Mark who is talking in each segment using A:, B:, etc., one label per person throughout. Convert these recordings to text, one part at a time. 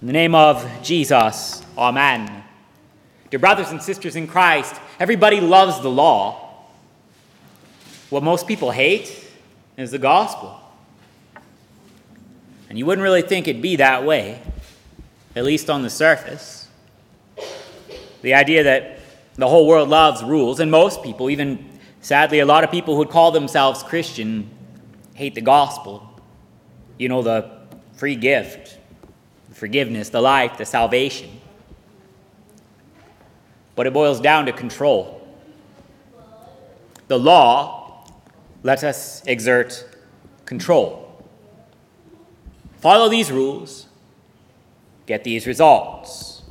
A: In the name of Jesus, Amen. Dear brothers and sisters in Christ, everybody loves the law. What most people hate is the gospel. And you wouldn't really think it'd be that way, at least on the surface. The idea that the whole world loves rules, and most people, even sadly, a lot of people who would call themselves Christian, hate the gospel. You know, the free gift forgiveness, the life, the salvation. But it boils down to control. The law lets us exert control. Follow these rules, get these results.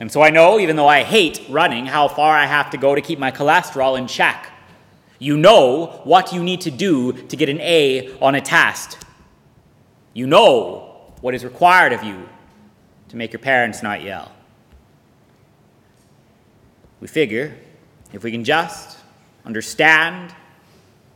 A: And so I know, even though I hate running, how far I have to go to keep my cholesterol in check. You know what you need to do to get an A on a test. You know what is required of you to make your parents not yell. We figure if we can just understand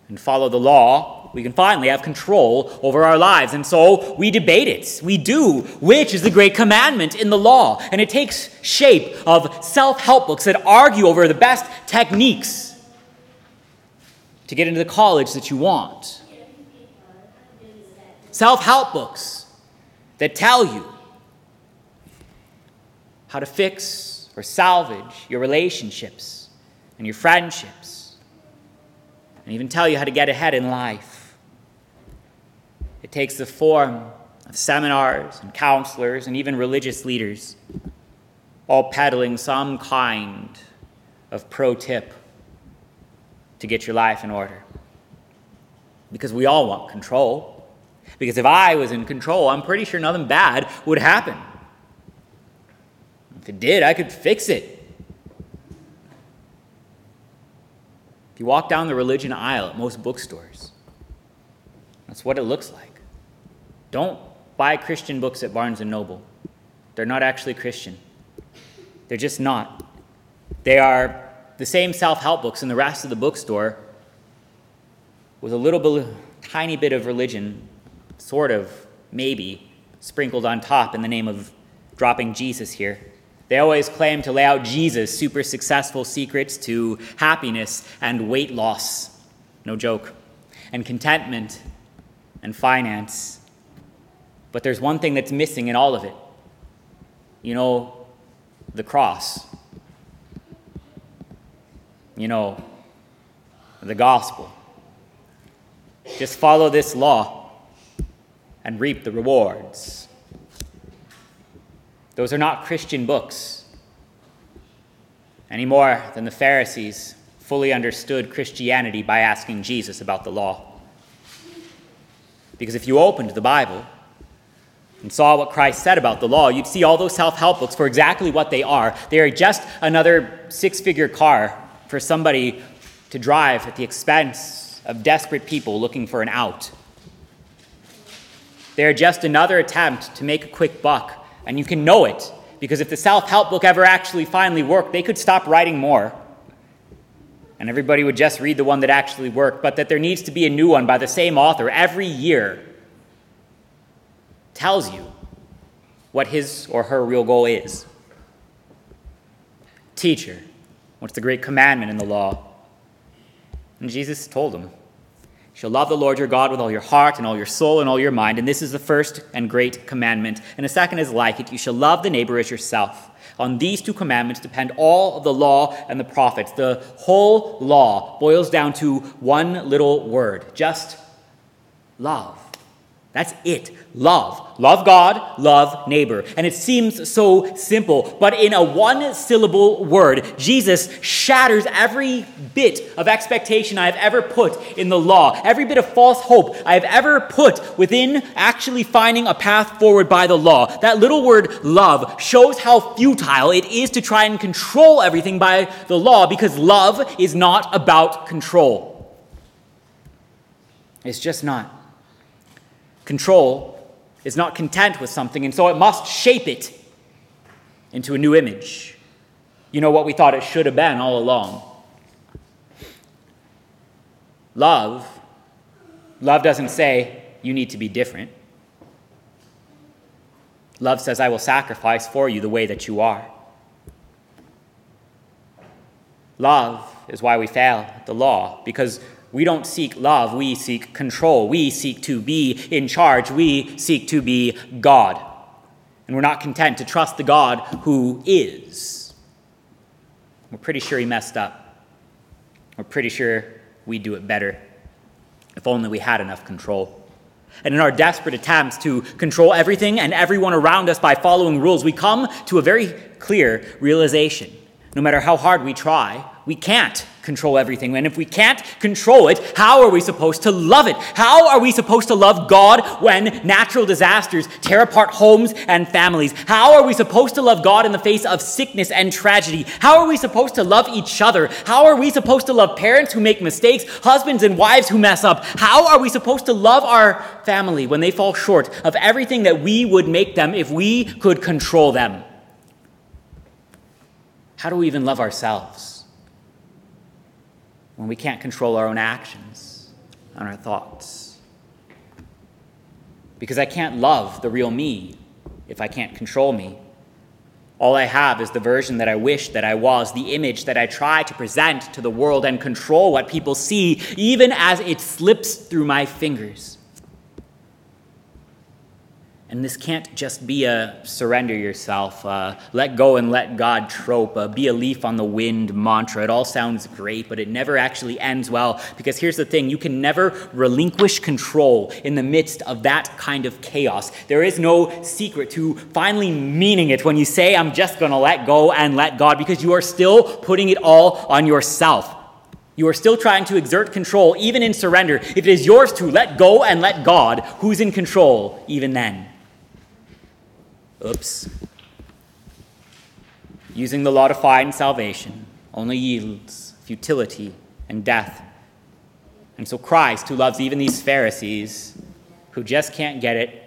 A: and follow the law, we can finally have control over our lives. And so we debate it. We do. Which is the great commandment in the law? And it takes shape of self help books that argue over the best techniques to get into the college that you want. Self help books that tell you how to fix or salvage your relationships and your friendships, and even tell you how to get ahead in life. It takes the form of seminars and counselors and even religious leaders, all peddling some kind of pro tip to get your life in order. Because we all want control. Because if I was in control, I'm pretty sure nothing bad would happen. If it did, I could fix it. If you walk down the religion aisle at most bookstores, that's what it looks like. Don't buy Christian books at Barnes and Noble. They're not actually Christian. They're just not. They are the same self-help books in the rest of the bookstore with a little bit, tiny bit of religion, sort of, maybe, sprinkled on top in the name of dropping Jesus here. They always claim to lay out Jesus' super successful secrets to happiness and weight loss. No joke. And contentment and finance. But there's one thing that's missing in all of it. You know, the cross. You know, the gospel. Just follow this law and reap the rewards. Those are not Christian books any more than the Pharisees fully understood Christianity by asking Jesus about the law. Because if you opened the Bible and saw what Christ said about the law, you'd see all those self help books for exactly what they are. They are just another six figure car for somebody to drive at the expense of desperate people looking for an out. They are just another attempt to make a quick buck and you can know it because if the self help book ever actually finally worked, they could stop writing more. And everybody would just read the one that actually worked, but that there needs to be a new one by the same author every year tells you what his or her real goal is. Teacher, what's the great commandment in the law? And Jesus told him, shall love the Lord your God with all your heart and all your soul and all your mind. And this is the first and great commandment. And the second is like it you shall love the neighbor as yourself. On these two commandments depend all of the law and the prophets. The whole law boils down to one little word just love. That's it. Love. Love God, love neighbor. And it seems so simple, but in a one syllable word, Jesus shatters every bit of expectation I have ever put in the law, every bit of false hope I have ever put within actually finding a path forward by the law. That little word love shows how futile it is to try and control everything by the law because love is not about control. It's just not. Control is not content with something, and so it must shape it into a new image. You know what we thought it should have been all along. Love, love doesn't say you need to be different. Love says, I will sacrifice for you the way that you are. Love is why we fail the law, because we don't seek love, we seek control. We seek to be in charge, we seek to be God. And we're not content to trust the God who is. We're pretty sure he messed up. We're pretty sure we'd do it better if only we had enough control. And in our desperate attempts to control everything and everyone around us by following rules, we come to a very clear realization. No matter how hard we try, we can't control everything. And if we can't control it, how are we supposed to love it? How are we supposed to love God when natural disasters tear apart homes and families? How are we supposed to love God in the face of sickness and tragedy? How are we supposed to love each other? How are we supposed to love parents who make mistakes, husbands and wives who mess up? How are we supposed to love our family when they fall short of everything that we would make them if we could control them? How do we even love ourselves? when we can't control our own actions and our thoughts. Because I can't love the real me if I can't control me. All I have is the version that I wish that I was, the image that I try to present to the world and control what people see, even as it slips through my fingers. And this can't just be a surrender yourself, uh, let go and let God trope, uh, be a leaf on the wind mantra. It all sounds great, but it never actually ends well. Because here's the thing you can never relinquish control in the midst of that kind of chaos. There is no secret to finally meaning it when you say, I'm just going to let go and let God, because you are still putting it all on yourself. You are still trying to exert control, even in surrender. If it is yours to let go and let God, who's in control even then? Oops. Using the law to find salvation only yields futility and death. And so Christ, who loves even these Pharisees who just can't get it,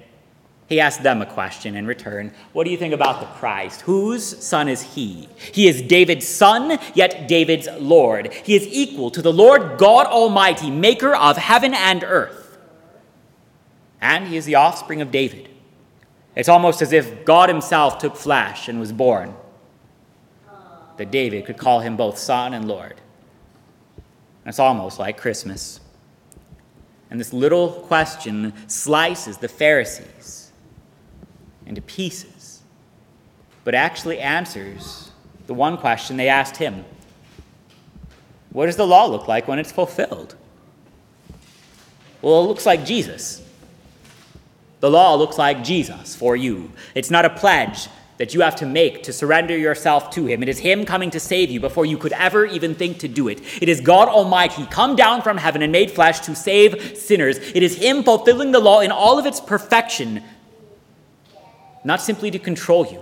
A: he asked them a question in return. What do you think about the Christ? Whose son is he? He is David's son, yet David's Lord. He is equal to the Lord God Almighty, maker of heaven and earth. And he is the offspring of David. It's almost as if God himself took flesh and was born, that David could call him both son and Lord. It's almost like Christmas. And this little question slices the Pharisees into pieces, but actually answers the one question they asked him What does the law look like when it's fulfilled? Well, it looks like Jesus. The law looks like Jesus for you. It's not a pledge that you have to make to surrender yourself to Him. It is Him coming to save you before you could ever even think to do it. It is God Almighty come down from heaven and made flesh to save sinners. It is Him fulfilling the law in all of its perfection, not simply to control you,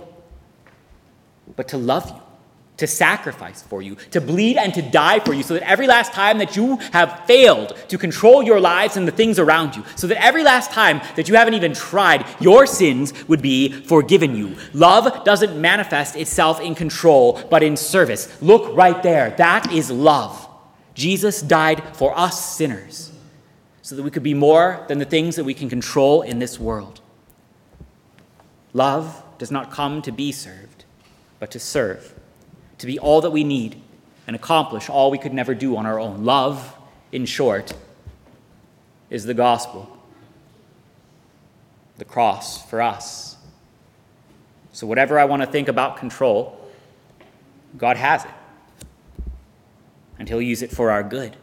A: but to love you to sacrifice for you, to bleed and to die for you, so that every last time that you have failed to control your lives and the things around you, so that every last time that you haven't even tried, your sins would be forgiven you. Love doesn't manifest itself in control, but in service. Look right there. That is love. Jesus died for us sinners, so that we could be more than the things that we can control in this world. Love does not come to be served, but to serve to be all that we need and accomplish all we could never do on our own. Love, in short, is the gospel, the cross for us. So, whatever I want to think about control, God has it. And He'll use it for our good.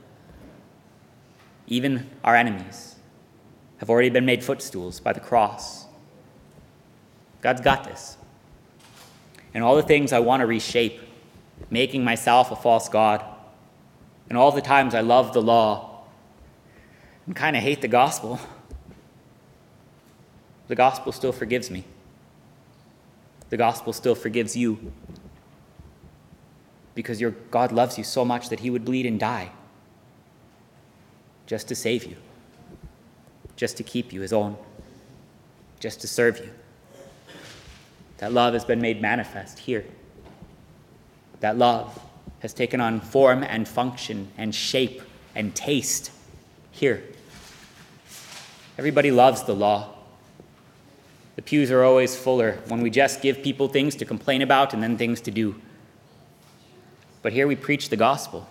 A: Even our enemies have already been made footstools by the cross. God's got this. And all the things I want to reshape making myself a false God. And all the times I love the law and kind of hate the gospel, the gospel still forgives me. The gospel still forgives you. Because your God loves you so much that he would bleed and die just to save you, just to keep you his own, just to serve you. That love has been made manifest here. That love has taken on form and function and shape and taste here. Everybody loves the law. The pews are always fuller when we just give people things to complain about and then things to do. But here we preach the gospel.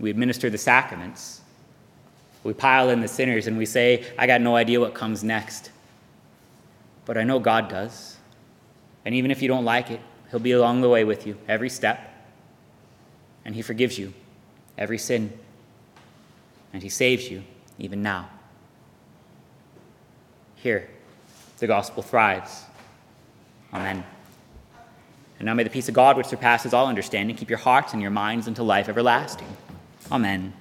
A: We administer the sacraments. We pile in the sinners and we say, I got no idea what comes next. But I know God does. And even if you don't like it, He'll be along the way with you every step. And He forgives you every sin. And He saves you even now. Here, the gospel thrives. Amen. And now may the peace of God, which surpasses all understanding, keep your hearts and your minds unto life everlasting. Amen.